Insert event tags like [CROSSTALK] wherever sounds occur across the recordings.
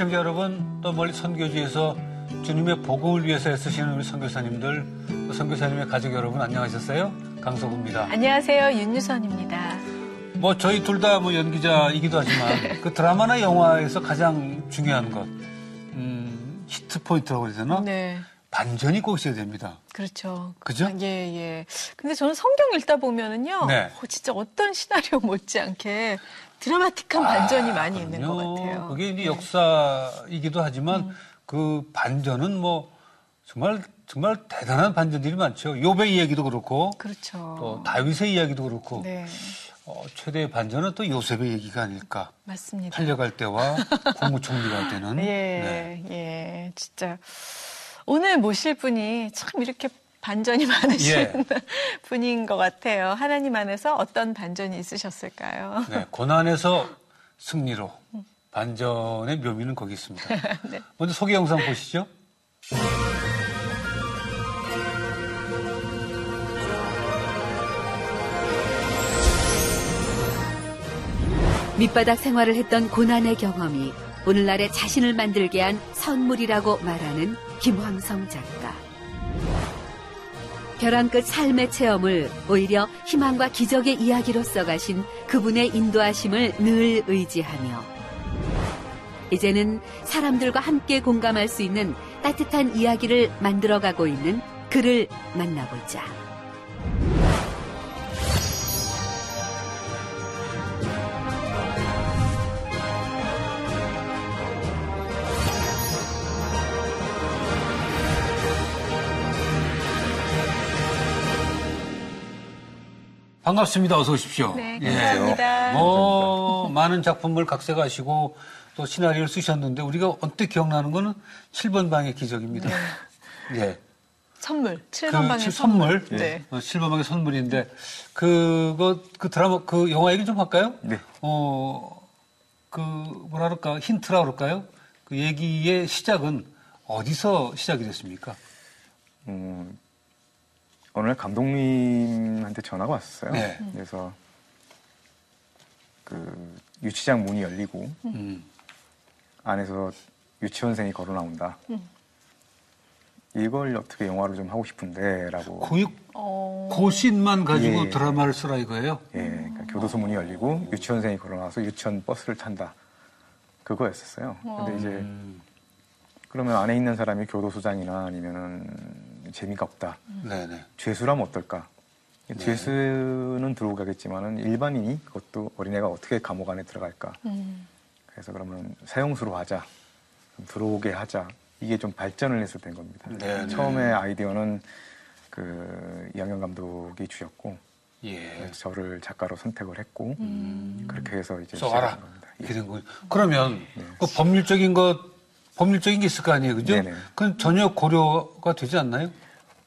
시청자 여러분, 또 멀리 선교지에서 주님의 복음을 위해서 애쓰시는 우리 선교사님들, 또 선교사님의 가족 여러분 안녕하셨어요? 강석우입니다. 안녕하세요. 윤유선입니다. 뭐 저희 둘 다 뭐 연기자이기도 하지만 그 드라마나 영화에서 가장 중요한 것, 음, 히트 포인트라고 해야 되나? 네. 반전이 꼭 있어야 됩니다. 그렇죠. 그죠? 아, 예, 예. 근데 저는 성경 읽다 보면은요. 네. 어, 진짜 어떤 시나리오 [LAUGHS] 못지않게 드라마틱한 반전이 많이 있는 것 그럼요. 같아요. 그게 이제 네. 역사이기도 하지만 그 반전은 뭐 정말 정말 대단한 반전들이 많죠. 요배 이야기도 그렇고 그렇죠. 또 다윗의 이야기도 그렇고 네. 어, 최대의 반전은 또 요셉의 얘기가 아닐까. 맞습니다. 팔려갈 때와 [LAUGHS] 국무총리가 되는. 예, 네. 예. 진짜. 오늘 모실 분이 참 이렇게 반전이 [LAUGHS] 많으신 예. 분인 것 같아요. 하나님 안에서 어떤 반전이 있으셨을까요? 네, 고난에서 승리로 반전의 묘미는 거기 있습니다. [LAUGHS] 네. 먼저 소개 영상 보시죠. 밑바닥 생활을 했던 고난의 경험이 오늘날의 자신을 만들게 한 선물이라고 말하는 김황성 작가. 벼랑 끝 삶의 체험을 오히려 희망과 기적의 이야기로 써가신 그분의 인도하심을 늘 의지하며 이제는 사람들과 함께 공감할 수 있는 따뜻한 이야기를 만들어가고 있는 그를 만나보자. 반갑습니다. 어서 오십시오. 네, 예. 감사합니다. 뭐 많은 작품을 각색하시고 또 시나리오를 쓰셨는데 우리가 언뜻 기억나는 거는 7번 방의 기적입니다. [LAUGHS] 예. 선물. 그 7번 방의 칠- 선물. 선물. 네. 어, 7번 방의 선물인데 그거 그 드라마 그 영화 얘기 좀 할까요? 네. 어. 그 뭐라 그럴까? 힌트라 그럴까요? 그 얘기의 시작은 어디서 시작이 됐습니까? 음, 어느 날 감독님한테 전화가 왔었어요. 네. 그래서 그 유치장 문이 열리고 음. 안에서 유치원생이 걸어 나온다. 이걸 어떻게 영화로 좀 하고 싶은데라고. 그, 어, 그 씬만 가지고 예. 드라마를 쓰라 이거예요? 예, 그러니까 교도소 문이 열리고 유치원생이 걸어 나와서 유치원 버스를 탄다. 그거였었어요. 근데 이제 음. 그러면 안에 있는 사람이 교도소장이나 아니면은 재미가 없다. 네네. 죄수라면 어떨까? 네. 죄수는 들어오겠지만은 일반인이 그것도 어린애가 어떻게 감옥 안에 들어갈까? 음. 그래서 그러면 사형수로 하자, 좀 들어오게 하자. 이게 좀 발전을 해서 된 겁니다. 네, 네. 처음에 아이디어는 그 이양현 감독이 주셨고 예. 저를 작가로 선택을 했고 음. 그렇게 해서 이제 겁니다. 예. 이렇게 된 거예요. 그러면 그 법률적인 것, 법률적인 게 있을 거 아니에요, 그죠? 네네. 그건 전혀 고려가 되지 않나요?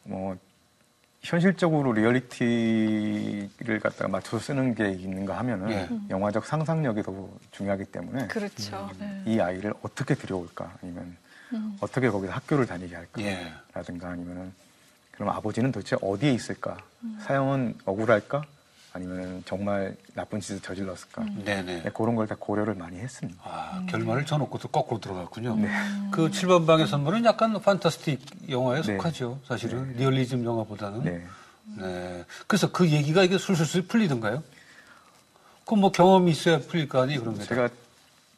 뭐 현실적으로 리얼리티를 갖다가 맞춰서 쓰는 게 있는가 하면은 예. 영화적 상상력이 더 중요하기 때문에 그렇죠. 네. 이 아이를 어떻게 들여올까 아니면 음. 어떻게 거기서 학교를 다니게 할까 예. 라든가 아니면은 그럼 아버지는 도대체 어디에 있을까 음. 사형은 억울할까 아니면 정말 나쁜 짓을 저질렀을까 음. 네네. 네, 그런 걸 다 고려를 많이 했습니다. 아, 결말을 져놓고 또 거꾸로 들어갔군요. 네. 그 7번 방의 선물은 약간 판타스틱 영화에 네. 속하죠. 사실은 리얼리즘 영화보다는. 네. 네. 그래서 그 얘기가 이게 술술술 풀리던가요? 그럼 뭐 경험이 있어야 풀릴 거 아니에요, 그런 게. 제가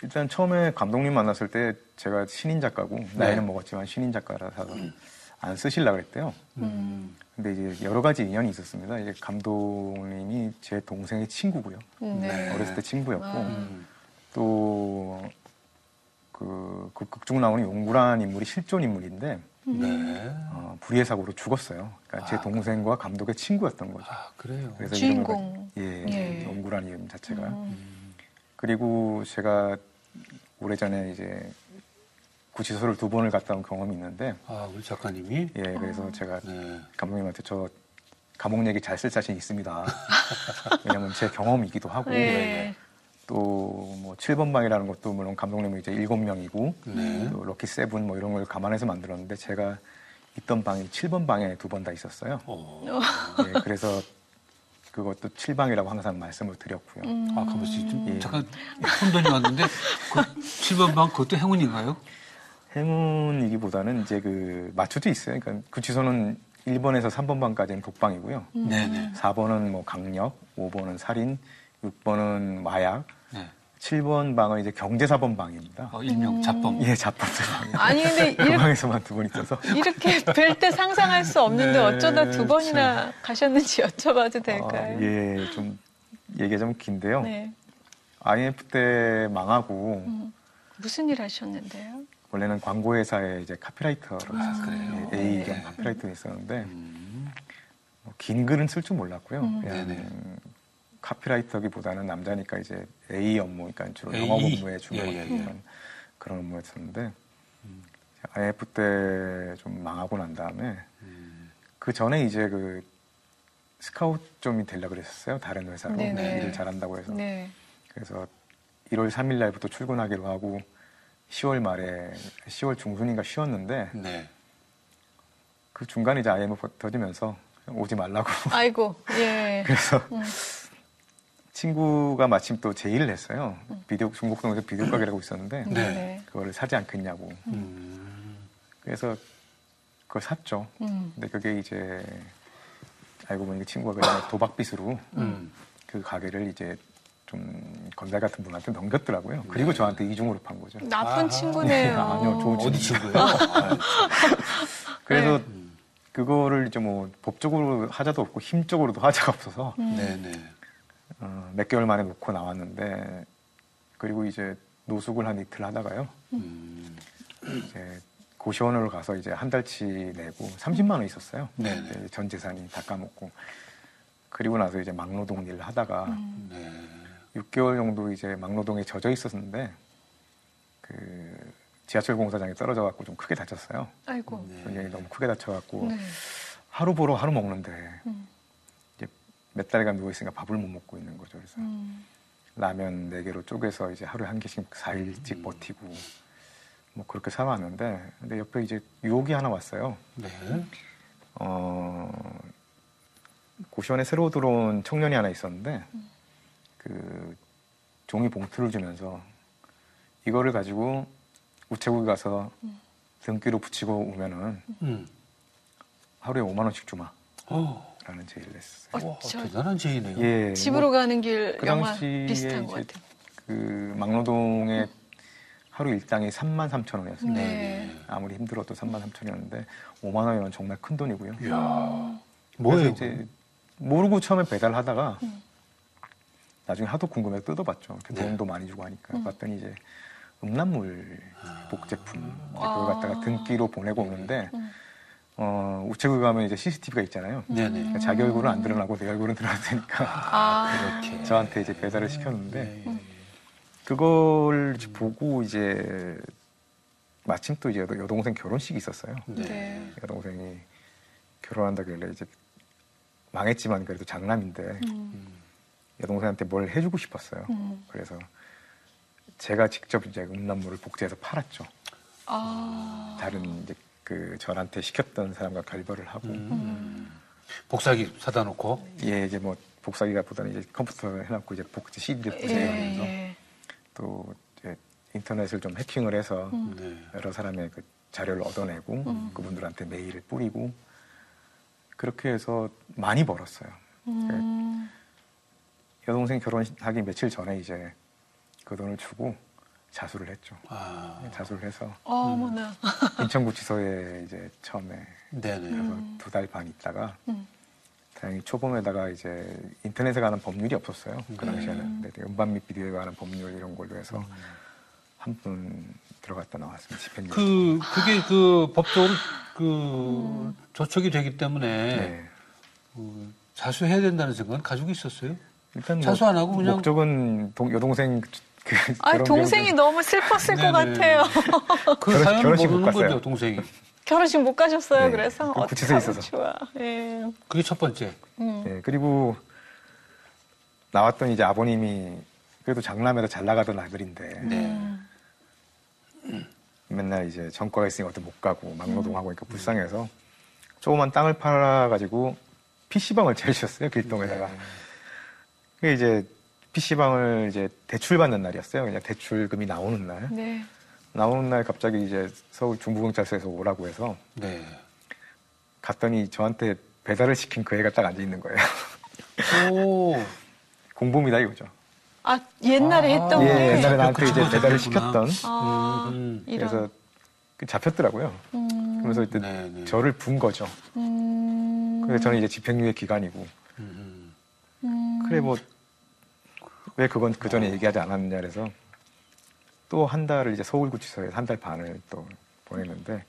일단 처음에 감독님 만났을 때 제가 신인 작가고 네. 나이는 먹었지만 신인 작가라서 안 쓰실라 그랬대요. 음. 근데 이제 여러 가지 인연이 있었습니다. 이제 감독님이 제 동생의 친구고요. 네. 어렸을 때 친구였고 음. 또 그, 그 극중 나오는 용구란 인물이 실존 인물인데 네. 어, 불의의 사고로 죽었어요. 그러니까 제 동생과 감독의 친구였던 거죠. 아, 그래요. 그래서 주인공. 이름을, 예, 예. 용구란 이름 자체가. 음. 그리고 제가 오래전에 이제 구치소를 두 번을 갔다 온 경험이 있는데, 아, 우리 작가님이? 예, 그래서 제가 네. 감독님한테 저 감옥 얘기 잘 쓸 자신 있습니다. [LAUGHS] 왜냐면 제 경험이기도 하고, 네. 또뭐 7번 방이라는 것도 물론 감독님은 이제 7명이고, 네. 또 럭키 세븐 뭐 이런 걸 감안해서 만들었는데, 제가 있던 방이 7번 방에 두 번 다 있었어요. 어. 예, 그래서 그것도 7방이라고 항상 말씀을 드렸고요. 음. 아, 가보시 좀 예. 잠깐 혼돈이 왔는데 그 7번 방 그것도 행운인가요? 행운이기보다는 이제 그 마초도 있어요. 그러니까 구치소는 1번에서 3번 방까지는 독방이고요. 네네. 4번은 뭐 강력, 5번은 살인, 6번은 마약, 네. 7번 방은 이제 경제사범 방입니다. 어, 일명 자범. 예, 방이요. 아니 근데 [LAUGHS] 그 이렇게, 방에서만 두 번 있어서. 이렇게 뵐 때 상상할 수 없는데 네, 어쩌다 두 번이나 가셨는지 여쭤봐도 될까요? 아, 예, 좀 얘기가 좀 긴데요. 네. IMF 때 망하고 음. 무슨 일 하셨는데요? 원래는 광고회사에 이제 카피라이터로 아, 있었어요. 예, A 네. 겸 카피라이터로 있었는데 음. 뭐 긴 글은 쓸 줄 몰랐고요. 음. 그냥. 카피라이터기보다는 남자니까 이제 A 업무, 그러니까 주로 A? 영어 공부에 주로 예, 예, 예. 그런, 그런 업무였었는데 IMF 때 좀 망하고 난 다음에 음. 그 전에 이제 그 스카우트 좀이 되려고 그랬었어요. 다른 회사로 네네. 일을 잘한다고 해서. 네. 그래서 1월 3일 날부터 출근하기로 하고 10월 말에 10월 중순인가 쉬었는데 네. 그 중간에 이제 IMF 터지면서 오지 말라고 [LAUGHS] 아이고, 예. 그래서 음. 친구가 마침 또 제의를 했어요. 비디오 중국동에서 비디오 가게라고 있었는데 네. 네. 그거를 사지 않겠냐고. 음. 그래서 그걸 샀죠. 음. 근데 그게 이제 알고 보니 까 친구가 그냥 도박빚으로 음. 그 가게를 이제 좀 건달 같은 분한테 넘겼더라고요. 그리고 저한테 이중으로 판 거죠. 나쁜 아. 친구네요. 아니요, 좋은 어디 친구예요? 아, [LAUGHS] 그래서 음. 그거를 이제 뭐 법적으로 하자도 없고 힘적으로도 하자가 없어서 음. 네네. 어, 몇 개월 만에 놓고 나왔는데 그리고 이제 노숙을 한 이틀 하다가요. 음. 이제 고시원으로 가서 이제 한 달치 내고 30만 원 있었어요. 전 재산이 다 까먹고 그리고 나서 이제 막노동 일을 하다가 음. 네. 6개월 정도 이제 막노동에 젖어 있었는데 그 지하철 공사장에 떨어져 갖고 좀 크게 다쳤어요. 아이고. 네. 굉장히 너무 크게 다쳐 갖고 네. 하루 보러 하루 먹는데 음. 이제 몇 달간 누워 있으니까 밥을 못 먹고 있는 거죠. 그래서 음. 라면 네 개로 쪼개서 이제 하루에 한 개씩 4일씩 음. 버티고 뭐 그렇게 살아왔는데 근데 옆에 이제 유혹이 하나 왔어요. 네. 어 고시원에 새로 들어온 청년이 하나 있었는데 그 종이 봉투를 주면서 이거를 가지고 우체국에 가서 등기로 붙이고 오면은 음. 하루에 5만 원씩 주마라는 어. 제의를 했었어요. 어, 와, 저- 대단한 제의네요. 예, 집으로 가는 길 그 영화 당시에 비슷한 것 이제 같아요. 그 막노동의 하루 일당이 3만 3천 원이었어요. 네. 아무리 힘들어도 3만 3천 원이었는데 5만 원이면 정말 큰 돈이고요. 이야. 뭐예요? 이제 모르고 처음에 배달하다가 음. 나중에 하도 궁금해서 뜯어봤죠. 이렇게 네. 돈도 많이 주고 하니까 음. 봤더니 이제 음란물 복제품 그걸 아. 갖다가 등기로 보내고 오는데 음. 어, 우체국 가면 이제 CCTV가 있잖아요. 네네. 그러니까 자기 얼굴은 안 드러나고 내 얼굴은 드러나야 되니까 아. 이렇게. 저한테 이제 배달을 시켰는데 네. 그걸 이제 보고 이제 마침 또 이제 여- 여동생 결혼식이 있었어요. 네. 네. 여동생이 결혼한다길래 이제 망했지만 그래도 장남인데 음. 여동생한테 뭘 해주고 싶었어요. 음. 그래서 제가 직접 이제 음란물을 복제해서 팔았죠. 아. 다른 이제 그 저한테 시켰던 사람과 결별을 하고 음. 복사기 사다 놓고. 예 이제 뭐 복사기가 보다는 이제 컴퓨터 해놓고 이제 복제 CD를 예, 복제하면서 예. 또 이제 인터넷을 좀 해킹을 해서 음. 네. 여러 사람의 그 자료를 얻어내고 음. 그분들한테 메일을 뿌리고 그렇게 해서 많이 벌었어요. 음. 여동생 결혼하기 며칠 전에 이제 그 돈을 주고 자수를 했죠. 아. 자수를 해서 어머나. 인천구치소에 이제 처음에 네네. 가서 음. 두 달 반 있다가 음. 다행히 초범에다가 이제 인터넷에 관한 법률이 없었어요. 그 네. 당시에는 근데 음반 및 비디오에 관한 법률 이런 걸로 해서 한분 들어갔다 나왔습니다. 집행유. 그, 그게 그 법적으로 그 저촉이 되기 때문에 네. 그 자수해야 된다는 생각은 가지고 있었어요. 일단 뭐 자수 안 하고 그냥 목적은 동- 여동생 그 [LAUGHS] 아, 동생이 비용을- 너무 슬펐을 것. 같아요. [LAUGHS] 그 결혼- 사연을 결혼식 못 모르는 갔어요. 거죠, 동생이. [LAUGHS] 결혼식 못 가셨어요. 네. 그래서 그 구치소에 있어서. 좋아. 예. 그게 첫 번째. 음. 예, 그리고 나왔던 이제 아버님이 그래도 장남에서 잘 나가던 아들인데 네. 음. 맨날 이제 전과가 있으니까 어디 못 가고 막노동하고 음. 그러니까 불쌍해서 조그만 땅을 팔아가지고 PC방을 차리셨어요 길동에다가 네. 그게 이제 PC방을 이제 대출 받는 날이었어요. 그냥 대출금이 나오는 날. 네. 나오는 날 갑자기 이제 서울 중부경찰서에서 오라고 해서 네. 갔더니 저한테 배달을 시킨 그 애가 딱 앉아 있는 거예요. 오. [LAUGHS] 공범이다 이거죠. 아, 옛날에 아, 했던 예, 게. 옛날에 나한테 그 이제 친구가 배달을. 시켰던. 아, 음, 이런. 그래서 그 잡혔더라고요. 음, 그러면서 이때 네, 네. 저를 분 거죠. 음, 그래서 저는 이제 집행유예 기간이고 음. 음, 그래 뭐 왜 그건 그 전에 얘기하지 않았느냐 그래서 또 한 달을 이제 서울구치소에 한 달 반을 또 보냈는데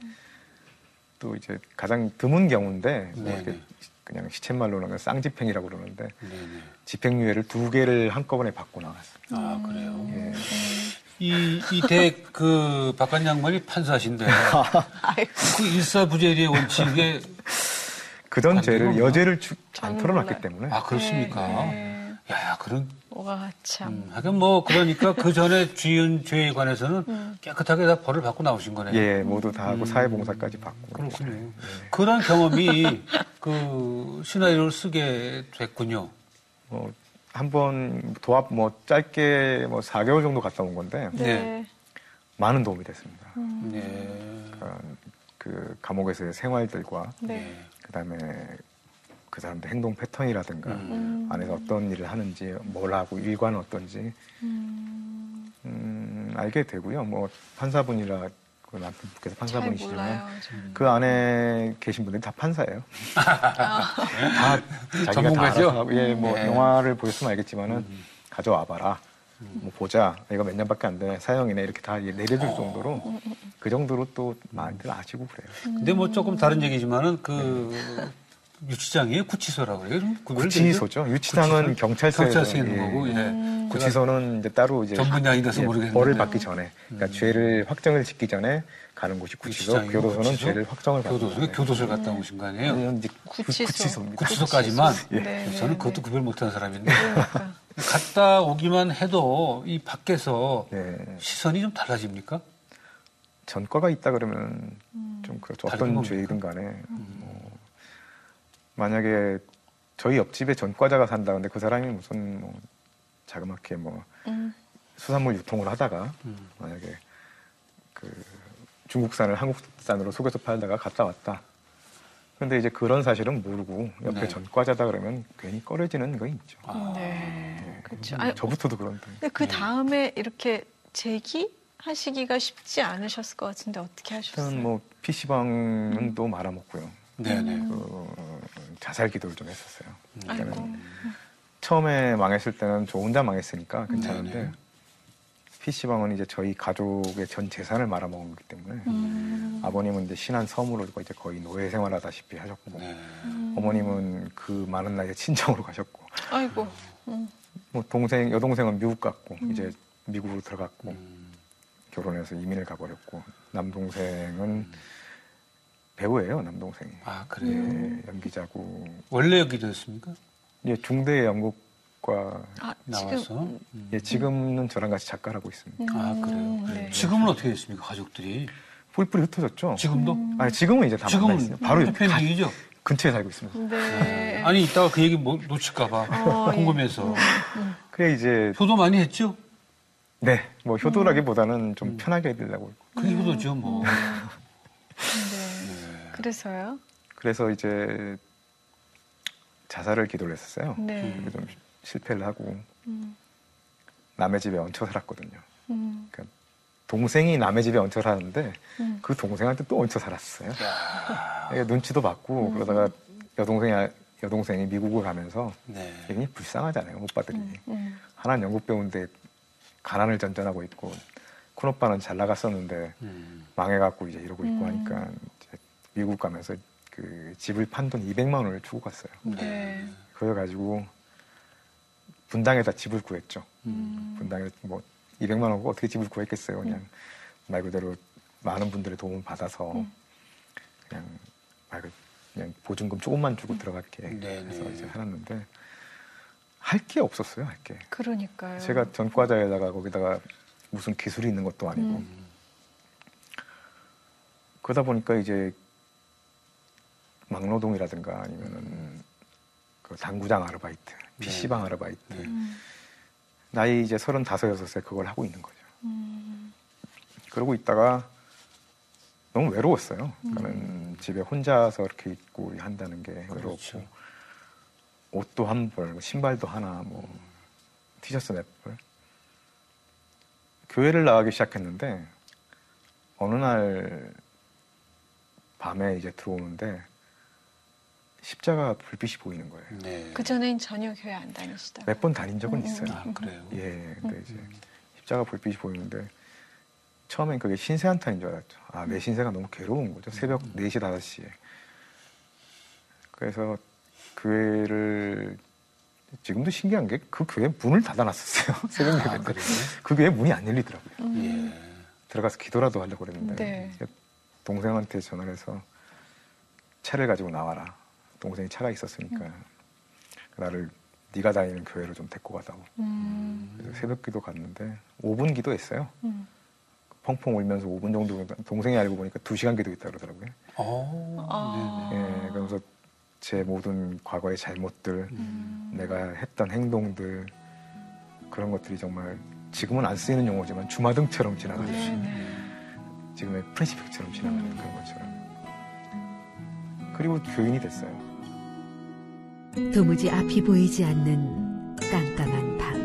또 이제 가장 드문 경우인데 뭐 네, 이렇게 네. 그냥 시쳇말로는 쌍집행이라고 그러는데 네, 네. 집행유예를 두 개를 한꺼번에 받고 나왔어요. 아, 그래요. 예. 이, 이대 그 박관 양반이 판사신데 [LAUGHS] 그 일사부재리의 원칙에 그전 안 죄를. 여죄를 주- 안 풀어놨기 몰라요. 때문에 아 그렇습니까? 네. 야 그런 와, 참. 음, 하긴 뭐 그러니까 그 전에 지은 죄에 관해서는 깨끗하게 다 벌을 받고 나오신 거네요. 예 모두 다 하고 음. 사회봉사까지 받고 그렇군요. 그런 경험이 [LAUGHS] 그 시나리오를 쓰게 됐군요. 뭐 한번 도합 뭐 짧게 뭐 4개월 정도 갔다 온 건데 네. 네. 많은 도움이 됐습니다. 네. 그러니까 그 감옥에서의 생활들과 네. 그다음에 그 사람들 행동 패턴이라든가 음. 안에서 어떤 일을 하는지 뭘 하고 일과는 어떤지 음, 음, 알게 되고요. 뭐 판사분이라 그 남편분께서 몰라요. 저는. 그 안에 계신 분들이 다 판사예요. 다 자기가 전문가죠? 다 알아서 하고, 예, 뭐 네. 영화를 보셨으면 알겠지만은 가져와 봐라. 뭐 보자. 이거 몇 년밖에 안 돼. 사형이네. 이렇게 다 내려줄 정도로 그 정도로 또 많이들 아시고 그래요. 근데 뭐 조금 다른 얘기지만은 그 유치장이에요? 구치소라고 그래요? 구치소죠. 유치장은 경찰서에서 경찰서에 있는 예, 거고, 예. 예. 구치소는 이제 따로 이제 전문양이라서 예, 모르겠는데. 벌을 받기 전에, 그러니까 죄를 확정을 짓기 전에 가는 곳이 구치소, 교도소는 구치소? 죄를 확정을 받는 교도소. 교도소를 갔다 오신 거 아니에요? 구- 구치소. 구치소입니다. 구치소까지만. 네, 네, 저는 네. 그것도 구별 못하는 사람인데. 그러니까. 갔다 오기만 해도 이 밖에서 네. 시선이 좀 달라집니까? 전과가 있다 그러면 좀 그렇죠. 어떤? 죄이든 간에 뭐 만약에 저희 옆집에 전과자가 산다는데 그 사람이 무슨 뭐 자그맣게 뭐 음, 수산물 유통을 하다가 음. 만약에 그 중국산을 한국산으로 속여서 팔다가 갔다 왔다. 근데 이제 그런 사실은 모르고 옆에 네. 전과자다 그러면 괜히 꺼려지는 거 있죠. 아, 네. 그렇죠. 아니, 저부터도 그런데. 근데 그 다음에 이렇게 제기 하시기가 쉽지 않으셨을 것 같은데 어떻게 하셨어요? 일단 뭐 PC방은 또 말아먹고요. 네네. 그 자살 기도를 좀 했었어요. 아이고. 처음에 망했을 때는 저 혼자 망했으니까 괜찮은데 네네. PC방은 이제 저희 가족의 전 재산을 말아먹은 거기 때문에 음, 아버님은 이제 신안 섬으로 이제 거의 노예 생활하다시피 하셨고 네. 어머님은 그 많은 나이에 친정으로 가셨고 아이고. 음, 뭐 동생 여동생은 미국 갔고 이제 미국으로 들어갔고 음, 결혼해서 이민을 가버렸고 남동생은 배우예요 남동생이 아, 그래요? 음. 예, 연기자고 원래 여기도 였습니까? 예, 중대 연극 과 아, 나와서? 지금. 음. 예, 지금은 저랑 같이 작가를 하고 있습니다. 아, 음, 그래요? 네. 지금은 어떻게 됐습니까, 가족들이? 뿔뿔이 흩어졌죠. 지금도? 아니 지금은 이제 다 지금은 있어요. 바로 가- 해피엔딩이죠? 근처에 살고 있습니다. 네. 아니, 이따가 그 얘기 뭐 놓칠까봐 어, 예. 궁금해서. 그래 이제 효도 많이 했죠? 네, 뭐 효도라기보다는 음. 좀 편하게 해드리려고. 그게 효도죠, 뭐. 네. 그래서요? 그래서 이제 자살을 기도를 했었어요. 네. 좀 실패를 하고 음, 남의 집에 얹혀 살았거든요. 음, 그러니까 동생이 남의 집에 얹혀 살았는데 음. 그 동생한테 또 얹혀 살았어요. 이게 눈치도 받고 그러다가 여동생이 여동생이 미국을 가면서 네. 괜히 불쌍하잖아요, 오빠들이. 음, 하나는 영국 배우인데 가난을 전전하고 있고 큰 오빠는 잘 나갔었는데 음. 망해갖고 이제 이러고 있고 음. 하니까 이제 미국 가면서 그 집을 판 돈 200만 원을 주고 갔어요. 네. 그래가지고 분당에다 집을 구했죠. 음. 분당에 뭐 200만 원고 어떻게 집을 구했겠어요. 그냥 말 그대로 많은 분들의 도움을 받아서 음. 그냥 말 그대로 그냥 보증금 조금만 주고 들어갈게 네네. 해서 이제 살았는데 할 게 없었어요. 할 게. 그러니까요. 제가 전과자에다가 거기다가 무슨 기술이 있는 것도 아니고 음. 그러다 보니까 이제 막노동이라든가 아니면은 그 당구장 아르바이트 PC방 아르바이트. 네. 음. 나이 이제 서른다섯, 여섯 살 그걸 하고 있는 거죠. 음. 그러고 있다가 너무 외로웠어요. 그러니까는 집에 혼자서 이렇게 있고 한다는 게 외롭고 그렇죠. 옷도 한 벌, 뭐 신발도 하나, 뭐 티셔츠 몇 벌. 교회를 나가기 시작했는데 어느 날 밤에 이제 들어오는데 십자가 불빛이 보이는 거예요. 네. 그 전엔 전혀 교회 안 다니시다가. 몇번 다닌 적은 음, 음, 있어요. 아, 그래요? 예, 근데 이제 십자가 불빛이 보이는데 처음엔 그게 신세 한탄인 줄 알았죠. 아, 내 신세가 너무 괴로운 거죠. 새벽 4시, 5시에. 그래서 교회를 지금도 신기한 게 그 교회 문을 닫아놨었어요. [LAUGHS] 새벽 아, 예배 때. 그래요? 그 교회 문이 안 열리더라고요. 음. 예. 들어가서 기도라도 하려고 그랬는데 네. 동생한테 전화를 해서 차를 가지고 나와라. 동생이 차가 있었으니까 나를 네가 다니는 교회로 좀 데리고 가자고. 음. 그래서 새벽 기도 갔는데 5분 기도했어요. 음. 펑펑 울면서 5분 정도 동생이 알고 보니까 2시간 기도했다 그러더라고요. 어, 아. 예, 그러면서 제 모든 과거의 잘못들, 음. 내가 했던 행동들 그런 것들이 정말 지금은 안 쓰이는 용어지만 주마등처럼 지나가듯이 네네. 지금의 프레시픽처럼 지나가는 음. 그런 것처럼 그리고 교인이 됐어요. 도무지 앞이 보이지 않는 깜깜한 밤.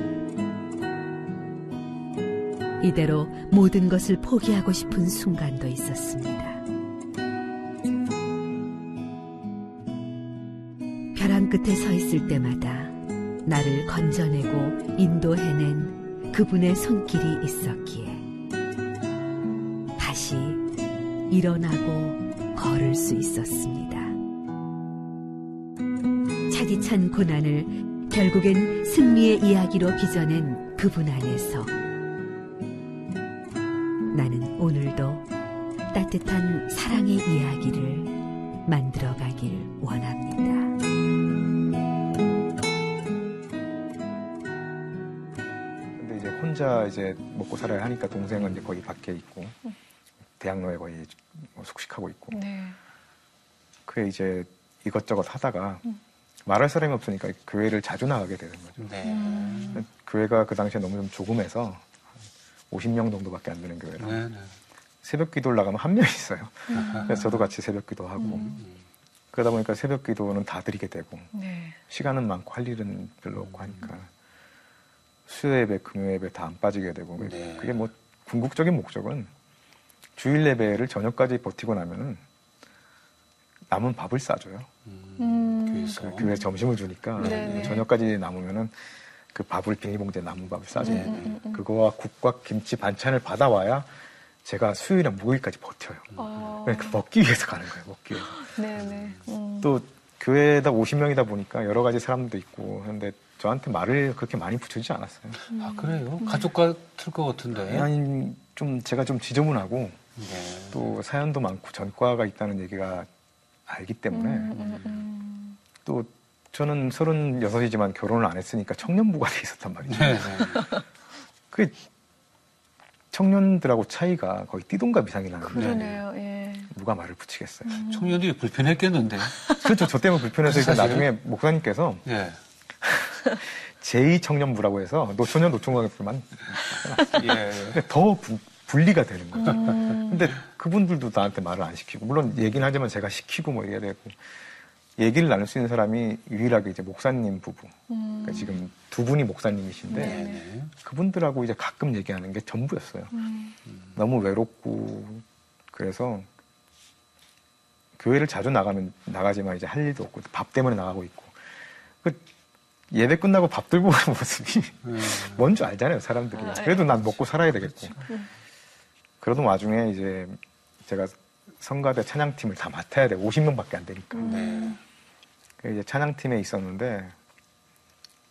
이대로 모든 것을 포기하고 싶은 순간도 있었습니다. 벼랑 끝에 서 있을 때마다 나를 건져내고 인도해낸 그분의 손길이 있었기에 다시 일어나고 걸을 수 있었습니다. 차디찬 고난을 결국엔 승리의 이야기로 빚어낸 그분 안에서 나는 오늘도 따뜻한 사랑의 이야기를 만들어가길 원합니다. 근데 이제 혼자 이제 먹고 살아야 하니까 동생은 이제 거의 밖에 있고 대학로에 거의 뭐 숙식하고 있고 네. 그에 이제 이것저것 하다가 음. 말할 사람이 없으니까 교회를 자주 나가게 되는 거죠. 네. 음. 교회가 그 당시에 너무 좀 조금해서 50명 정도밖에 안 되는 교회라 네. 네. 새벽 기도를 나가면 한 명 있어요. [LAUGHS] 그래서 저도 같이 새벽 기도하고 음. 그러다 보니까 새벽 기도는 다 드리게 되고 네. 시간은 많고 할 일은 별로 없고 하니까 수요 예배, 금요 예배 다 안 빠지게 되고 네. 그게 뭐 궁극적인 목적은 주일 예배를 저녁까지 버티고 나면은 남은 밥을 싸줘요. 음. 교회에서. 그 교회 점심을 주니까 네네. 저녁까지 남으면은 그 밥을 비닐봉지에 남은 밥을 싸줘요. 음, 음, 음. 그거와 국과 김치 반찬을 받아와야 제가 수요일이나 목요일까지 버텨요. 어. 그러니까 먹기 위해서 가는 거예요. 먹기 위해서. 네네. 음. 또 교회에다 50명이다 보니까 여러 가지 사람도 있고 하는데 저한테 말을 그렇게 많이 붙여주지 않았어요. 아, 그래요? 가족 같을 것 같은데. 아니 좀 제가 좀 지저분하고 네. 또 사연도 많고 전과가 있다는 얘기가 알기 때문에 음, 음, 음. 또 저는 36이지만 결혼을 안 했으니까 청년부가 돼 있었단 말이죠. 네. 네. [LAUGHS] 그 청년들하고 차이가 거의 띠동갑 이상이 나는데 그러네요. 예. 누가 말을 붙이겠어요. 청년들이 불편했겠는데. 그렇죠. 저 때문에 불편해서 일단? 나중에 목사님께서 예. [LAUGHS] 제2 청년부라고 해서 노처녀 노총각들만 예. [LAUGHS] 더 부- 분리가 되는 거죠. 음. 근데 그분들도 나한테 말을 안 시키고 물론 얘기는 하지만 제가 시키고 뭐 이래야 되고 얘기를 나눌 수 있는 사람이 유일하게 이제 목사님 부부. 음. 그러니까 지금 두 분이 목사님이신데 네. 네. 그분들하고 이제 가끔 얘기하는 게 전부였어요. 음. 너무 외롭고 그래서 교회를 자주 나가면 나가지만 이제 할 일도 없고 밥 때문에 나가고 있고 그 예배 끝나고 밥 들고 오는 [LAUGHS] 모습이 음. 뭔줄 알잖아요 사람들이 아, 그래도 난 먹고 살아야 되겠고 음. 그러던 와중에 이제 제가 성가대 찬양팀을 다 맡아야 돼 50명밖에 안 되니까 네. 그 이제 찬양팀에 있었는데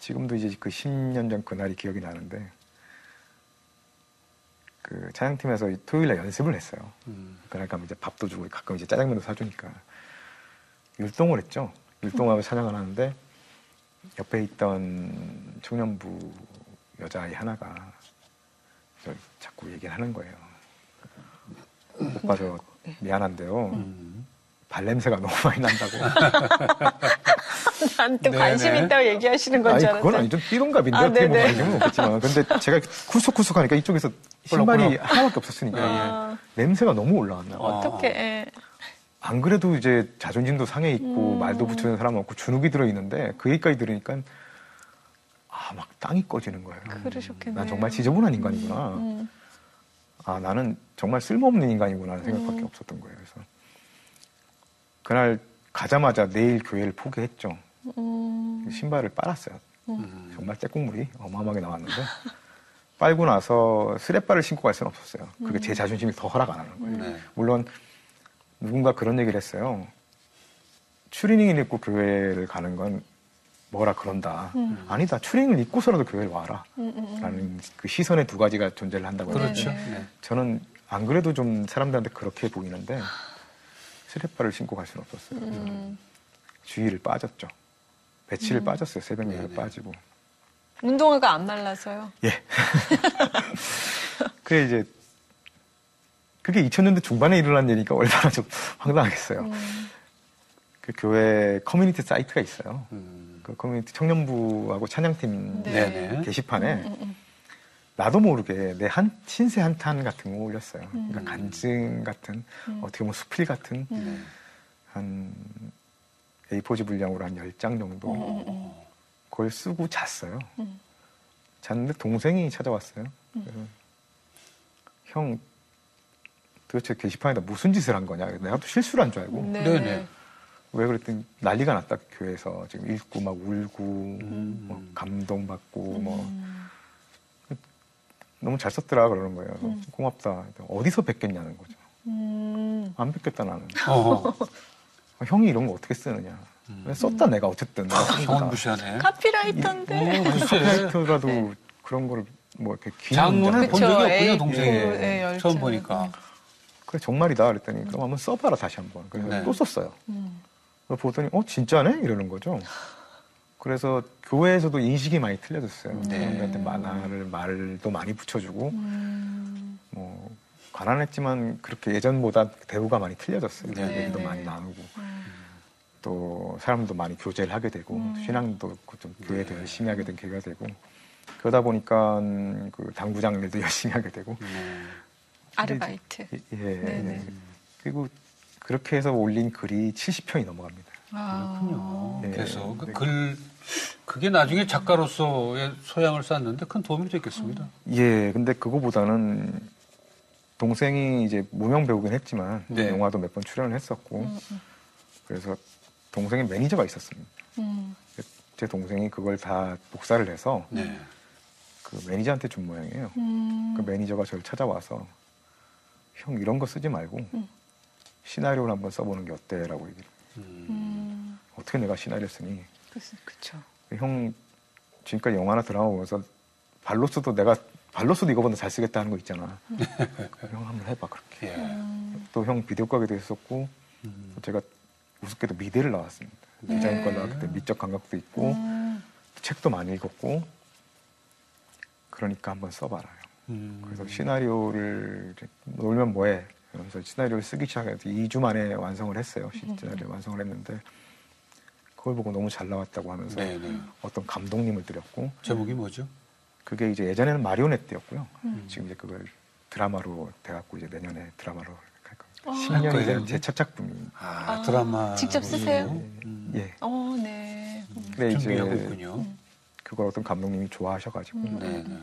지금도 이제 그 10년 전 그날이 기억이 나는데 그 찬양팀에서 토요일 날 연습을 했어요. 음. 그러니까 이제 밥도 주고 가끔 이제 짜장면도 사주니까 율동을 했죠. 율동하고 찬양을 하는데 옆에 있던 청년부 여자아이 하나가 저 자꾸 얘기를 하는 거예요. 오빠 저 미안한데요. 음. 발냄새가 너무 많이 난다고. [LAUGHS] 나한테 네네. 관심 있다고 얘기하시는 건 아니 줄 그건 알았어요. 아니죠. 띠동갑인데 아, 어떻게. 보면 모르겠지만 근데 제가 쿨속쿨속하니까 이쪽에서 신발이 하나밖에 없었으니까 아, 냄새가 너무 올라왔나 봐요. 어떻게? 예. 안 그래도 이제 자존심도 상해 있고 음. 말도 붙이는 사람 없고 주눅이 들어 있는데 그 얘기까지 들으니까 아 막 땅이 꺼지는 거예요. 그러셨겠네요. 난 정말 지저분한 인간이구나. 음. 아 나는 정말 쓸모없는 인간이구나 하는 생각밖에 음. 없었던 거예요. 그래서 그날 가자마자 내일 교회를 포기했죠. 음. 신발을 빨았어요. 음. 정말 떼국물이 어마어마하게 나왔는데 빨고 나서 스레바를 신고 갈 수는 없었어요. 그게 음. 제 자존심이 더 허락 안 하는 거예요. 네. 물론 누군가 그런 얘기를 했어요. 추리닝을 입고 교회를 가는 건 뭐라 그런다. 음. 아니다. 추리닝을 입고서라도 교회를 와라. 음, 음, 음. 라는 그 시선의 두 가지가 존재를 한다고 그렇죠. 네네. 네. 저는 안 그래도 좀 사람들한테 그렇게 보이는데 쓰레빠를 신고 갈 수는 없었어요. 음. 주일을 빠졌죠. 예배를 음. 빠졌어요. 새벽 예배 네네. 빠지고. 운동화가 안 말라서요. 예. [LAUGHS] 그래 이제 그게 2000년대 중반에 일어난 일이니까 얼마나 좀 [LAUGHS] 황당하겠어요. 음. 그 교회 커뮤니티 사이트가 있어요. 음. 그 커뮤니티 청년부하고 찬양팀 네. 네네. 게시판에 음, 음, 나도 모르게 내 한 신세 한탄 같은 거 올렸어요. 음. 그러니까 간증 같은 음. 어떻게 보면 수필 같은 네. 음. 한 A4지 분량으로 한 10장 정도 음, 음, 그걸 쓰고 잤어요. 음. 잤는데 동생이 찾아왔어요. 형 도대체 게시판에다 무슨 짓을 한 거냐. 내가 또 실수를 한 줄 알고. 네. 네네. 왜 그랬더니 난리가 났다 교회에서 지금 읽고 막 울고 음. 뭐 감동받고 뭐 음. 너무 잘 썼더라 그러는 거예요. 음. 고맙다. 어디서 뵙겠냐는 거죠. 음. 안 뵙겠다 나는. 어. 형이 이런 거 어떻게 쓰느냐. 왜 썼다 내가 어쨌든 내가 형은. 무시하네. 카피라이터인데. 어, 글쎄. 컴퓨터라도 네. 그런 거를 뭐 이렇게 긴 장문을 본 적이 없군요, A4, 동생이. 네, 열정. 처음 보니까. 그래 정말이다 그랬더니 그럼 한번 써봐라 다시 한번. 그래서 네. 또 썼어요. 음. 그래서 보더니 어 진짜네 이러는 거죠. 그래서 교회에서도 인식이 많이 틀려졌어요. 네. 사람들한테 만화를 말도 많이 붙여주고 음. 뭐 가난했지만 그렇게 예전보다 대우가 많이 틀려졌어요. 네. 얘기도 네. 많이 나누고 음. 또 사람도 많이 교제를 하게 되고 음. 신앙도 그좀 교회도 네. 열심히 하게 된 계기가 되고 그러다 보니까 그 당구장 일도 [LAUGHS] 열심히 하게 되고 네. 아르바이트. 예, 네네. 그리고 그렇게 해서 올린 글이 70편이 넘어갑니다. 아. 그렇군요. 네. 그래서 그 글, 그게 나중에 작가로서의 소양을 쌓는데 큰 도움이 됐겠습니다. 예, 근데 그거보다는 동생이 이제 무명 배우긴 했지만 네. 영화도 몇 번 출연을 했었고 음, 음, 그래서 동생의 매니저가 있었습니다. 음. 제 동생이 그걸 다 복사를 해서 네. 그 매니저한테 준 모양이에요. 음. 그 매니저가 저를 찾아와서 형 이런 거 쓰지 말고 음. 시나리오를 한번 써보는 게 어때라고 얘기를. 음. 음. 어떻게 내가 시나리오 쓰니? 그쵸. 형 지금까지 영화나 드라마 보면서 발로스도 내가 발로스도 이거보다 잘 쓰겠다 하는 거 있잖아. 형 한번 해봐 그렇게. 예. 음. 또형 비디오 가게도 했었고 음. 제가 우습게도 미대를 나왔습니다. 네. 디자인과 나왔을 때 미적 감각도 있고 음. 책도 많이 읽었고 그러니까 한번 써봐라. 형. 음. 그래서 시나리오를 놀면 뭐해? 그래서 시나리오를 쓰기 시작해서 2주 만에 완성을 했어요. 음. 시나리오 완성을 했는데 그걸 보고 너무 잘 나왔다고 하면서 네, 네. 어떤 감독님을 드렸고 제목이 뭐죠? 그게 이제 예전에는 마리오네트였고요. 음. 지금 이제 그걸 드라마로 돼갖고 이제 내년에 드라마로 갈 겁니다. 아. 10년이 그래요? 된제첫 작품이 아, 아, 드라마. 직접 쓰세요? 음. 예. 어, 네. 근데 준비하고 이제 있군요. 음. 그걸 어떤 감독님이 좋아하셔가지고 음. 네, 네.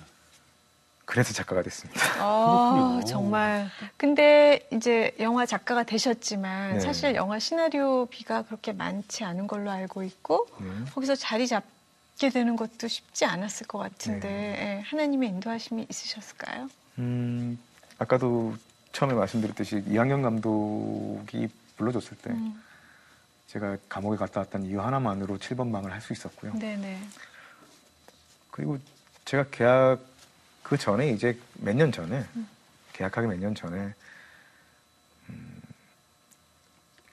그래서 작가가 됐습니다. 아. 정말. 근데 이제 영화 작가가 되셨지만 네. 사실 영화 시나리오 비가 그렇게 많지 않은 걸로 알고 있고 네. 거기서 자리 잡게 되는 것도 쉽지 않았을 것 같은데 네. 예, 하나님의 인도하심이 있으셨을까요? 음, 아까도 처음에 말씀드렸듯이 이항영 감독이 불러줬을 때 음, 제가 감옥에 갔다 왔던 이유 하나만으로 7번 방을 할 수 있었고요. 네네. 그리고 제가 계약 그 전에 이제 몇 년 전에 계약하기 몇 년 전에 음,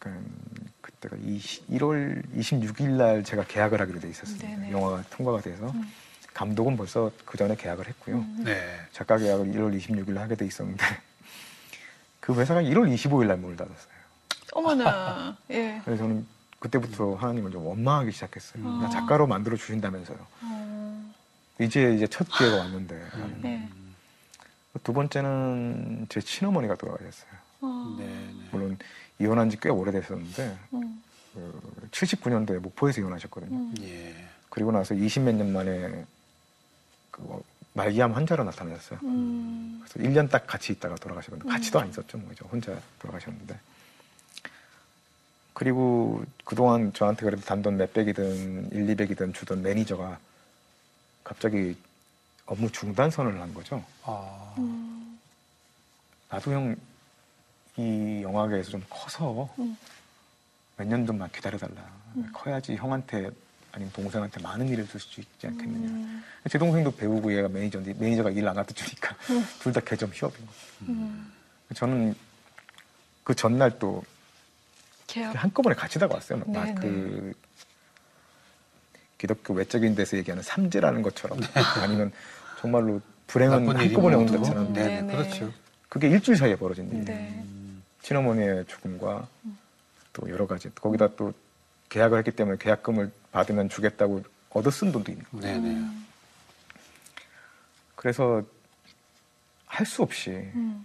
그러니까 그때가 20, 1월 26일 날 제가 계약을 하기로 돼 있었습니다. 네네. 영화가 통과가 돼서 음. 감독은 벌써 그 전에 계약을 했고요. 음. 네. 작가 계약을 1월 26일 하게 돼 있었는데 [LAUGHS] 그 회사가 1월 25일 날 문을 닫았어요. 어머나. [LAUGHS] 예. 그래서 저는 그때부터 하나님을 좀 원망하기 시작했어요. 그냥 아. 작가로 만들어 주신다면서요. 어, 이제 이제 첫 기회가 왔는데 네. 두 번째는 제 친어머니가 돌아가셨어요. 어, 네, 네. 물론 이혼한 지 꽤 오래됐었는데 음, 그 79년도에 목포에서 이혼하셨거든요. 음. 예. 그리고 나서 20몇 년 만에 그 말기암 환자로 나타나셨어요. 음, 그래서 1년 딱 같이 있다가 돌아가셨거든요. 같이도 안 있었죠. 뭐 이제 혼자 돌아가셨는데. 그리고 그동안 저한테 그래도 단돈 몇백이든 1, 200이든 주던 매니저가 갑자기 업무 중단 선언을 한 거죠. 아, 음, 나도 형 이 영화계에서 좀 커서 음. 몇년 좀만 기다려달라. 커야지 형한테 아니면 동생한테 많은 일을 줄 수 있지 않겠느냐. 음, 제 동생도 배우고 얘가 매니저인데 매니저가 일 안 갖다 주니까 [LAUGHS] 둘 다 개점 휴업인 거예요. 음. 저는 그 전날 또 개업. 한꺼번에 같이 다가왔어요. 막 네, 그 기독교 외적인 데서 얘기하는 삼재라는 것처럼 아니면 정말로 불행은 일이 한꺼번에 모두. 것처럼 네, 네, 네, 네. 그렇죠. 그게 일주일 사이에 벌어진 일이에요. 네. 친어머니의 죽음과 또 여러 가지 거기다 또 계약을 했기 때문에 계약금을 받으면 주겠다고 얻어 쓴 돈도 있는 거예요. 네, 네. 음, 그래서 할 수 없이 음.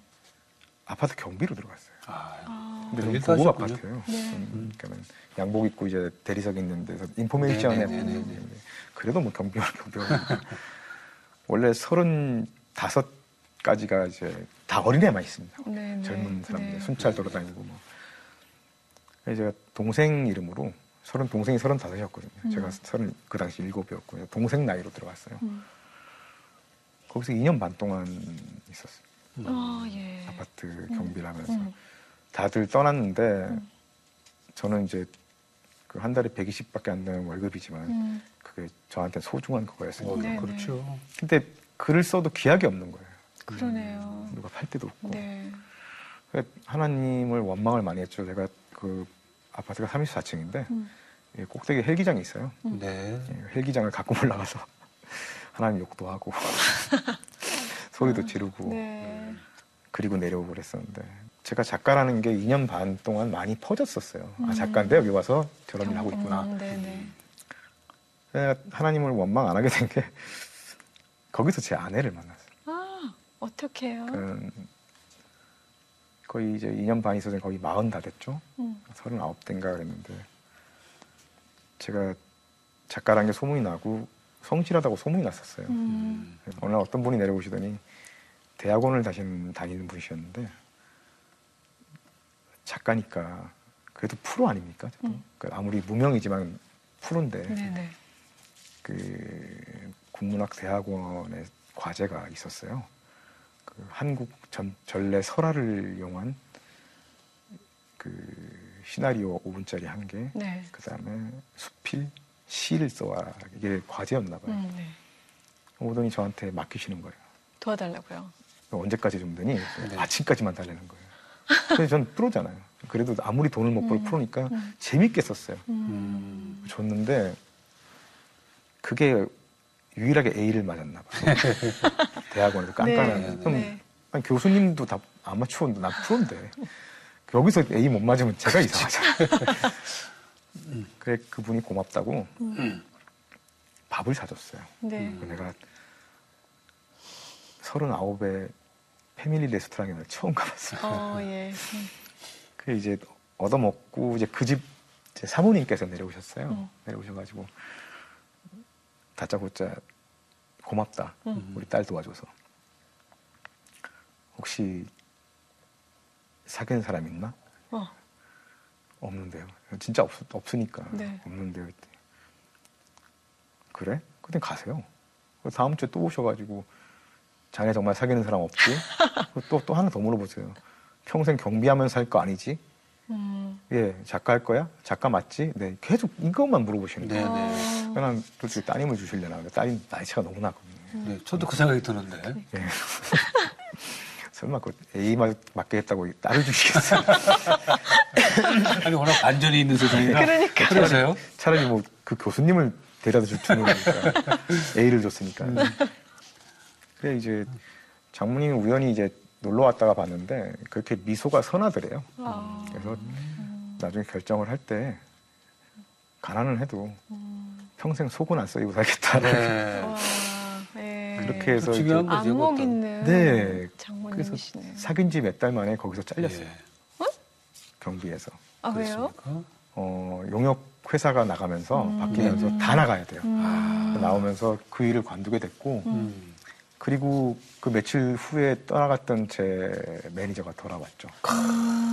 아파트 경비로 들어갔어요. 아, 아, 근데 고급 하셨군요. 아파트예요. 네. 음, 그러니까 양복 입고 이제 대리석 있는 데서 인포메이션에 네, 네, 네, 네, 네. 그래도 뭐 경비원 [LAUGHS] 경비원 원래 서른 다섯 가지가 이제 다 어린애만 있습니다. 네, 네. 젊은 사람들 네. 순찰 돌아다니고 뭐. 그래서 제가 동생 이름으로 서른 동생이 서른 다섯이었거든요. 음. 제가 서른 그 당시 일곱이었고 동생 나이로 들어갔어요. 음. 거기서 2년 반 동안 있었어요. 아, 예. 아파트 경비를 하면서 음. 다들 떠났는데 음. 저는 이제 그 한 달에 120밖에 안 되는 월급이지만 음. 그게 저한테 소중한 그거였어요. 어, 네, 그렇죠. 근데 글을 써도 기약이 없는 거예요. 그러네요. 누가 팔 데도 없고. 네. 그러니까 하나님을 원망을 많이 했죠. 제가 그 아파트가 34층인데 음. 꼭대기 헬기장이 있어요. 네. 예, 헬기장을 갖고 올라가서 [LAUGHS] 하나님 욕도 하고 [LAUGHS] 소리도 지르고 네. 그리고 내려오고 그랬었는데 제가 작가라는 게 2년 반 동안 많이 퍼졌었어요. 아 음. 작가인데 여기 와서 저런 일 하고 있구나. 음, 네네. 내가 하나님을 원망 안 하게 된 게 [LAUGHS] 거기서 제 아내를 만났어요. 아, 어떻게 해요? 그 거의 이제 2년 반 있어서 거의 마흔 다 됐죠. 음. 39대인가 그랬는데 제가 작가라는 게 소문이 나고 성실하다고 소문이 났었어요. 음. 어느 날 어떤 분이 내려오시더니 대학원을 다니는, 다니는 분이셨는데 작가니까 그래도 프로 아닙니까? 저도? 음. 그 아무리 무명이지만 프로인데 네네. 그 국문학 대학원의 과제가 있었어요. 그 한국 전, 전래 설화를 이용한 그 시나리오 5분짜리 한 개, 네. 그 다음에 수필, 시를 써와 이게 과제였나 봐요. 음, 네. 오더니 저한테 맡기시는 거예요. 도와달라고요. 언제까지 좀 되니? 네. 아침까지만 달라는 거예요. 근데 전 프로잖아요. 그래도 아무리 돈을 못 벌고 음, 프로니까 음. 재밌게 썼어요. 음. 줬는데 그게 유일하게 A를 맞았나 봐요. [LAUGHS] 대학원에서 깐깐한. 네, 그럼 네. 아니, 교수님도 다 아마추어인데 난 프로인데 여기서 A 못 맞으면 제가 이상하잖아요. 그래 그분이 고맙다고 음. 밥을 사줬어요. 네. 내가 서른아홉에 패밀리 레스토랑에 날 처음 가봤어요. 어, 예. [LAUGHS] 음. 그 이제 얻어먹고 이제 그집 사모님께서 내려오셨어요. 음. 내려오셔가지고 다짜고짜 고맙다. 음. 우리 딸 도와줘서. 혹시 사귀는 사람 있나? 어. 없는데요. 진짜 없, 없으니까 네. 없는데요. 그래? 그땐 가세요. 그 다음 주에 또 오셔가지고 자네 정말 사귀는 사람 없지? [LAUGHS] 또 또 하나 더 물어보세요. 평생 경비하면서 살 거 아니지? 음. 예, 작가 할 거야? 작가 맞지? 네, 계속 이것만 물어보시는 네, 거예요. 네. 어. 그냥 솔직히 따님을 주시려나? 근데 딸이 나이 차가 너무 나거든요. 네. 저도 그 생각이 드는데. 예. [LAUGHS] 설마 그 A 맞- 맞게 했다고 딸을 주시겠어요? 아니, 워낙 반전이 있는 세상이라. 그러니까요. 그러세요? 차라리 뭐 그 교수님을 데려다 줄 주는 거니까 [LAUGHS] A를 줬으니까. 그래 이제 장모님이 우연히 이제 놀러 왔다가 봤는데 그렇게 미소가 선하더래요. 아. 그래서 나중에 결정을 할 때 가난은 해도 음. 평생 속은 안 썩이고 살겠다. 네. 와, 네. 그렇게 해서 이제. 안목 그것도. 있는 네. 장모님이시네. 사귄 지 몇 달 만에 거기서 잘렸어요. 예. 경비에서. 아 왜요? 그렇습니까? 어, 용역 회사가 나가면서 음. 바뀌면서 다 나가야 돼요. 음. 나오면서 그 일을 관두게 됐고 음. 그리고 그 며칠 후에 떠나갔던 제 매니저가 돌아왔죠.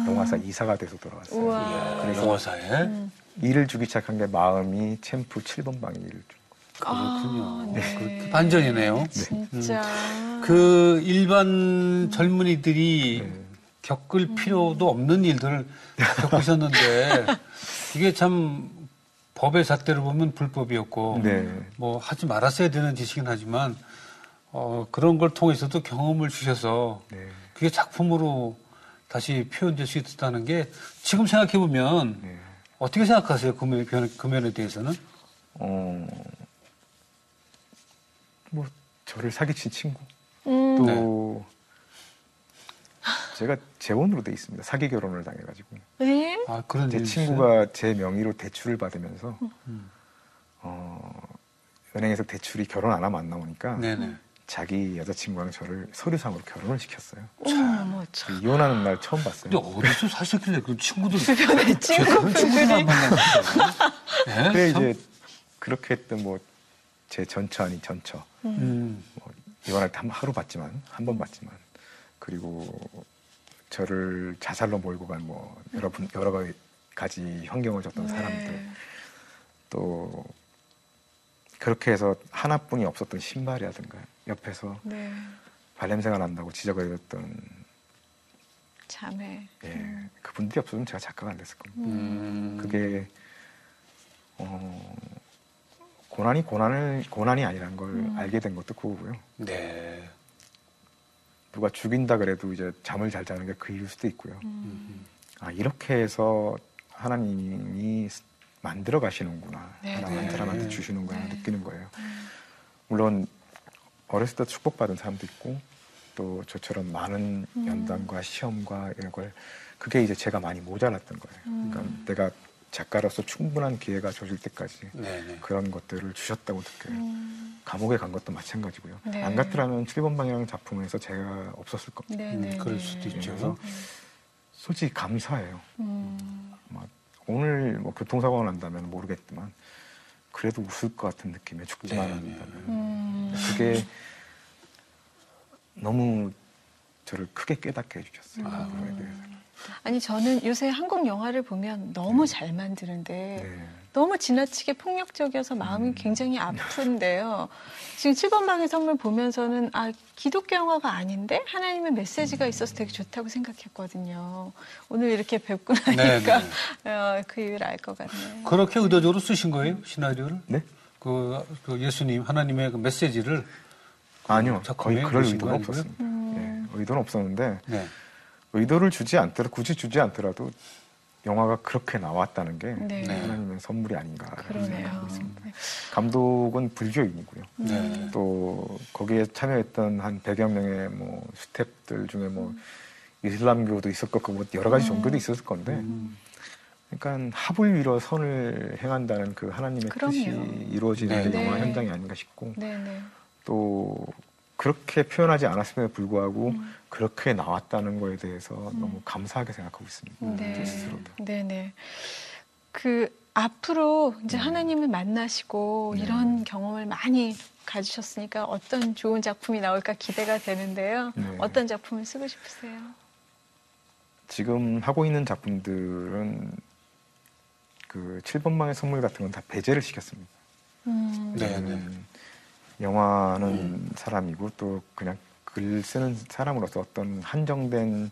영화사 이사가 돼서 돌아왔어요. 우와. 예, 그래서 영화사에 음. 일을 주기 시작한 게 마음이 챔프 7번 방에 일을 주. 그렇군요. 아, 네. 그렇게 반전이네요. 진짜. 그 일반 젊은이들이 네. 겪을 필요도 없는 일들을 겪으셨는데 [LAUGHS] 이게 참 법의 잣대로 보면 불법이었고 네. 뭐 하지 말았어야 되는 짓이긴 하지만 어, 그런 걸 통해서도 경험을 주셔서 네. 그게 작품으로 다시 표현될 수 있었다는 게 지금 생각해 보면 네. 어떻게 생각하세요? 그, 면, 그 면에 대해서는? 어, 뭐 저를 사기친 친구 음. 또 제가 재혼으로 돼 있습니다. 사기 결혼을 당해가지고 네? 아, 그런 제 일이 있어요? 친구가 제 명의로 대출을 받으면서 음. 어, 은행에서 대출이 결혼 안 하면 안 나오니까 네네. 자기 여자친구랑 저를 서류상으로 결혼을 시켰어요. 어머, 참. 이혼하는 날 처음 봤어요. 근데 어디서 사셨길래 그 친구들 주변에 친구분들이. 만났어요. 네? 그래 참, 이제 그렇게 했던 뭐 제 전처 아닌 전처 음, 뭐 이혼할 때 한 하루 봤지만 한 번 봤지만 그리고 저를 자살로 몰고 간 뭐 여러 분 여러 가지 환경을 줬던 사람들 네. 또 그렇게 해서 하나뿐이 없었던 신발이라든가 옆에서 네. 발냄새가 난다고 지적거렸던 자매. 예, 그분들이 없었으면 제가 작가가 안 됐을 겁니다. 음, 그게 어, 고난이 고난을 고난이 아니라는 걸 음. 알게 된 것도 그거고요. 네. 누가 죽인다 그래도 이제 잠을 잘 자는 게 그 이유일 수도 있고요. 음. 아 이렇게 해서 하나님이 만들어 가시는구나. 네, 하나 네. 사람한테 주시는구나 네. 느끼는 거예요. 음. 물론 어렸을 때 축복받은 사람도 있고 또 저처럼 많은 음. 연단과 시험과 이런 걸 그게 이제 제가 많이 모자랐던 거예요. 음. 그러니까 내가 작가로서 충분한 기회가 주어질 때까지 네네. 그런 것들을 주셨다고 느껴요. 음. 감옥에 간 것도 마찬가지고요. 네. 안 갔더라면 7번 방향 작품에서 제가 없었을 겁니다. 네, 음, 네. 그럴 네. 수도 있죠. 그래서 솔직히 감사해요. 음. 막 오늘 뭐 교통사고가 난다면 모르겠지만 그래도 웃을 것 같은 느낌에 죽지만 네, 않는다면 음. 그게 너무 저를 크게 깨닫게 해주셨어요. 아, 그거에 대해서. 아니 저는 요새 한국 영화를 보면 너무 잘 만드는데 네. 너무 지나치게 폭력적이어서 마음이 음. 굉장히 [LAUGHS] 아픈데요. 지금 7번 방의 선물 보면서는 아 기독교 영화가 아닌데 하나님의 메시지가 있어서 되게 좋다고 생각했거든요. 오늘 이렇게 뵙고 나니까 [LAUGHS] 어, 그 이유를 알 것 같네요. 그렇게 의도적으로 쓰신 거예요? 시나리오를? 네? 그, 그 예수님, 하나님의 그 메시지를 아니요. 작품에 거의 그럴 의도는? 없었습니다. 음. 예, 의도는 없었는데 네. 의도를 주지 않더라도 굳이 주지 않더라도 영화가 그렇게 나왔다는 게 네. 네. 하나님의 선물이 아닌가. 생각하고 있습니다. 네. 감독은 불교인이고요. 네. 또 거기에 참여했던 한 100여 명의 뭐 스탭들 중에 뭐 이슬람교도 있을 거고 뭐 여러 가지 종교도 있었을 건데 음. 그러니까 합을 위로 선을 행한다는 그 하나님의 그럼요. 뜻이 이루어지는 네. 영화 네. 현장이 아닌가 싶고 네네. 또 그렇게 표현하지 않았음에도 불구하고 음. 그렇게 나왔다는 거에 대해서 너무 감사하게 생각하고 있습니다. 네. 제 스스로도. 네네. 그 앞으로 이제 네. 하나님을 만나시고 네. 이런 경험을 많이 가지셨으니까 어떤 좋은 작품이 나올까 기대가 되는데요. 네. 어떤 작품을 쓰고 싶으세요? 지금 하고 있는 작품들은 그 7번방의 선물 같은 건 다 배제를 시켰습니다. 음. 네. 영화는 사람이고 또 그냥 글 쓰는 사람으로서 어떤 한정된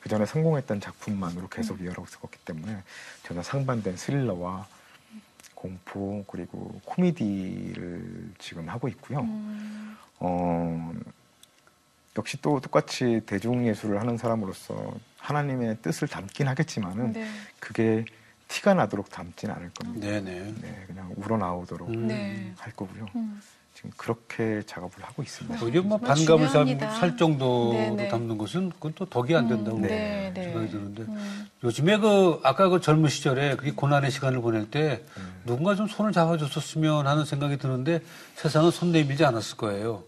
그 전에 성공했던 작품만으로 계속 이어가고 있었기 때문에 저는 상반된 스릴러와 공포 그리고 코미디를 지금 하고 있고요. 음. 어, 역시 또 똑같이 대중예술을 하는 사람으로서 하나님의 뜻을 담긴 하겠지만은 네. 그게 티가 나도록 담지는 않을 겁니다. 네네. 네, 그냥 우러나오도록 음. 네. 할 거고요. 음. 지금 그렇게 작업을 하고 있습니다. 오히려 뭐 정말 반감을 중요합니다. 살 정도로 네네. 담는 것은 그건 또 덕이 안 된다고 네, 네. 생각이 드는데 음. 요즘에 그 아까 그 젊은 시절에 그 고난의 시간을 보낼 때 누군가 좀 손을 잡아줬었으면 하는 생각이 드는데 세상은 손 내밀지 않았을 거예요.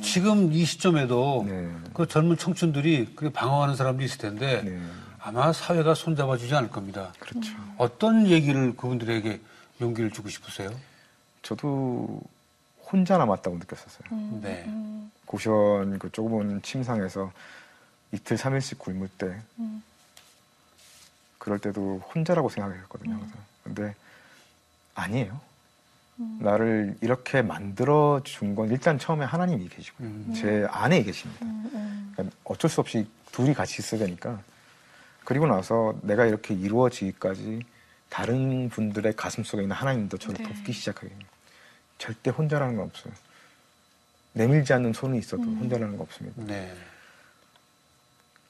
지금 이 시점에도 네. 그 젊은 청춘들이 그렇게 방황하는 사람도 있을 텐데 네. 아마 사회가 손 잡아주지 않을 겁니다. 그렇죠. 어떤 얘기를 그분들에게 용기를 주고 싶으세요? 저도 혼자 남았다고 느꼈었어요. 음, 네. 음, 고시원 그 좁은 침상에서 이틀 삼일씩 굶을 때 음. 그럴 때도 혼자라고 생각했거든요. 항상. 근데 아니에요. 나를 이렇게 만들어 준 건 일단 처음에 하나님이 계시고요. 음. 제 안에 계십니다. 음, 음. 그러니까 어쩔 수 없이 둘이 같이 있어야 되니까. 그리고 나서 내가 이렇게 이루어지기까지 다른 분들의 가슴 속에 있는 하나님도 저를 네. 돕기 시작하게 됩니다. 절대 혼자라는 건 없어요. 내밀지 않는 손은 있어도 음. 혼자라는 건 없습니다. 네.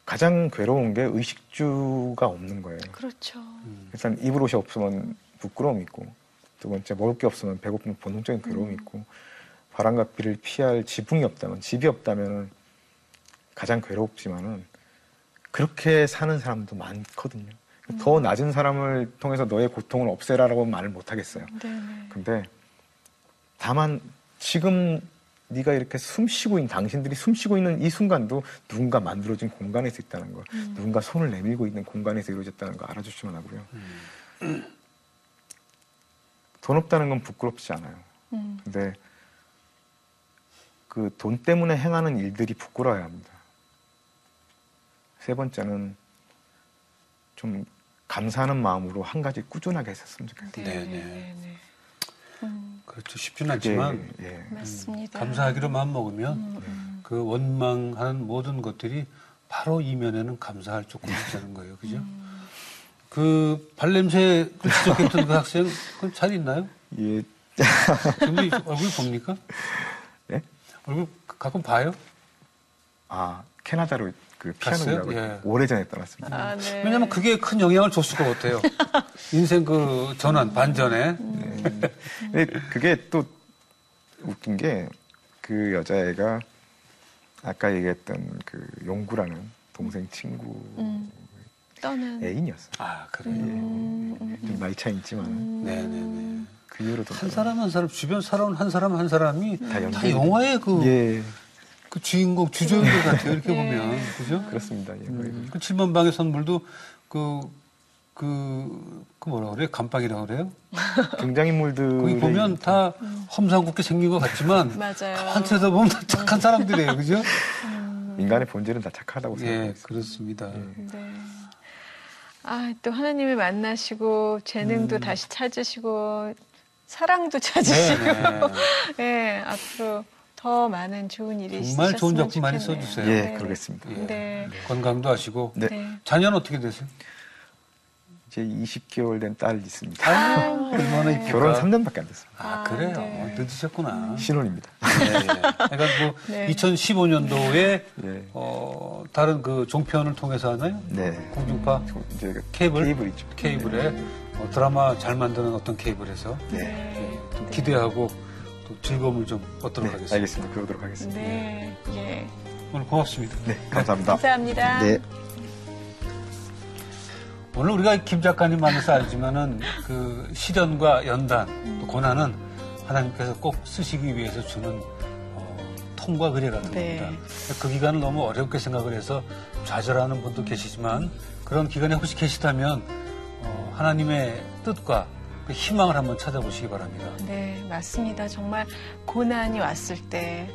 가장 괴로운 게 의식주가 없는 거예요. 그렇죠. 음. 일단 입을 옷이 없으면 부끄러움이 있고 두 번째 먹을 게 없으면 배고픈 본능적인 괴로움이 음. 있고 바람과 비를 피할 지붕이 없다면 집이 없다면 가장 괴롭지만은 그렇게 사는 사람도 많거든요. 더 음. 낮은 사람을 통해서 너의 고통을 없애라라고 말을 못 하겠어요. 네, 네. 근데 다만 지금 네가 이렇게 숨 쉬고 있는 당신들이 숨 쉬고 있는 이 순간도 누군가 만들어진 공간에서 있다는 거, 음. 누군가 손을 내밀고 있는 공간에서 이루어졌다는 거 알아주시면 하고요. 돈 없다는 건 부끄럽지 않아요. 음. 근데 그 돈 때문에 행하는 일들이 부끄러워야 합니다. 세 번째는 좀 감사하는 마음으로 한 가지 꾸준하게 했었으면 좋겠어요. 네, 네, 네, 네. 네, 네. 음, 그렇죠. 쉽지는 그게, 않지만 예. 맞습니다. 감사하기로 마음 먹으면 음, 음. 그 원망하는 모든 것들이 바로 이면에는 감사할 조건이 있다는 거예요. 그죠? 음. 그 발냄새 그 지적했던 그 학생 그건 잘 있나요? 예. 근데 얼굴 봅니까? 네? 얼굴 가끔 봐요? 아 캐나다로 그? 피아노라고 예. 오래전에 떠났습니다. 아, 네. 왜냐면 그게 큰 영향을 줬을 것 같아요. 인생 그 전환, 반전에. 근데 그게 또 웃긴 게 그 여자애가 아까 얘기했던 그 용구라는 동생 친구 음. 떠난. 애인이었어요. 아, 그래요. 음, 음, 좀 나이 차이 있지만 음. 네네네. 그 이후로 좀한 사람 한 사람, 주변 살아온 한 사람 한 사람이 다 다 영화의 그, 예 그 주인공, 주조연들 같아요. 이렇게 예. 보면. 그죠? 그렇습니다. 예. 음, 그 7번 방의 선물도 그, 그, 그 뭐라 그래요? 감방이라고 그래요? 등장인물들 거기 보면 다 험상궂게 생긴 것 같지만 [LAUGHS] 맞아요. 가만 쳐다보면 다 착한 사람들이에요. 그죠? 인간의 본질은 다 착하다고 예, 생각합니다. 그렇습니다. 네. 아, 또 하나님을 만나시고, 재능도 음. 다시 찾으시고, 사랑도 찾으시고, 네, 네. 네, [LAUGHS] 앞으로 더 많은 좋은 일이 정말 좋은 작품 많이 좋겠네요. 써주세요. 예, 네, 그러겠습니다. 예. 네. 건강도 하시고. 네. 네. 자녀는 어떻게 되세요? 이제 20개월 된 딸이 있습니다. 아유, 얼마나 이쁘다. 결혼 3년밖에 안 됐어요. 아, 아, 그래요? 네. 늦으셨구나. 신혼입니다. 네, 네. 그러니까 뭐 [LAUGHS] 네. 2015년도에 예. 어, 다른 그 종편을 통해서 하나요? 네. 공중파 이제 그 케이블? 케이블이죠. 케이블에 어, 드라마 잘 만드는 어떤 케이블에서 네. 기대하고 또 즐거움을 좀 얻도록 네, 하겠습니다. 알겠습니다. 그러도록 하겠습니다. 네. 예. 오늘 고맙습니다. 네, 감사합니다. 감사합니다. 네. 오늘 우리가 김 작가님 만나서 알지만은 그 시련과 연단 또 고난은 하나님께서 꼭 쓰시기 위해서 주는 어, 통과 의례 같은 네. 겁니다. 그 기간을 너무 어렵게 생각을 해서 좌절하는 분도 계시지만 그런 기간에 혹시 계시다면 어, 하나님의 뜻과 그 희망을 한번 찾아보시기 바랍니다. 네, 맞습니다. 정말 고난이 왔을 때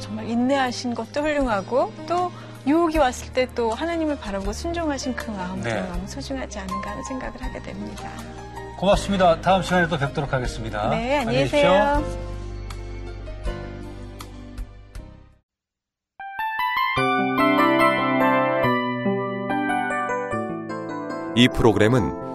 정말 인내하신 것도 훌륭하고 또 유혹이 왔을 때 또 하나님을 바라보고 순종하신 그 마음도 네. 너무 소중하지 않은가 하는 생각을 하게 됩니다. 고맙습니다. 다음 시간에 또 뵙도록 하겠습니다. 네, 안녕히. 계세요. 이 프로그램은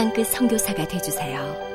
땅끝 성교사가 되주세요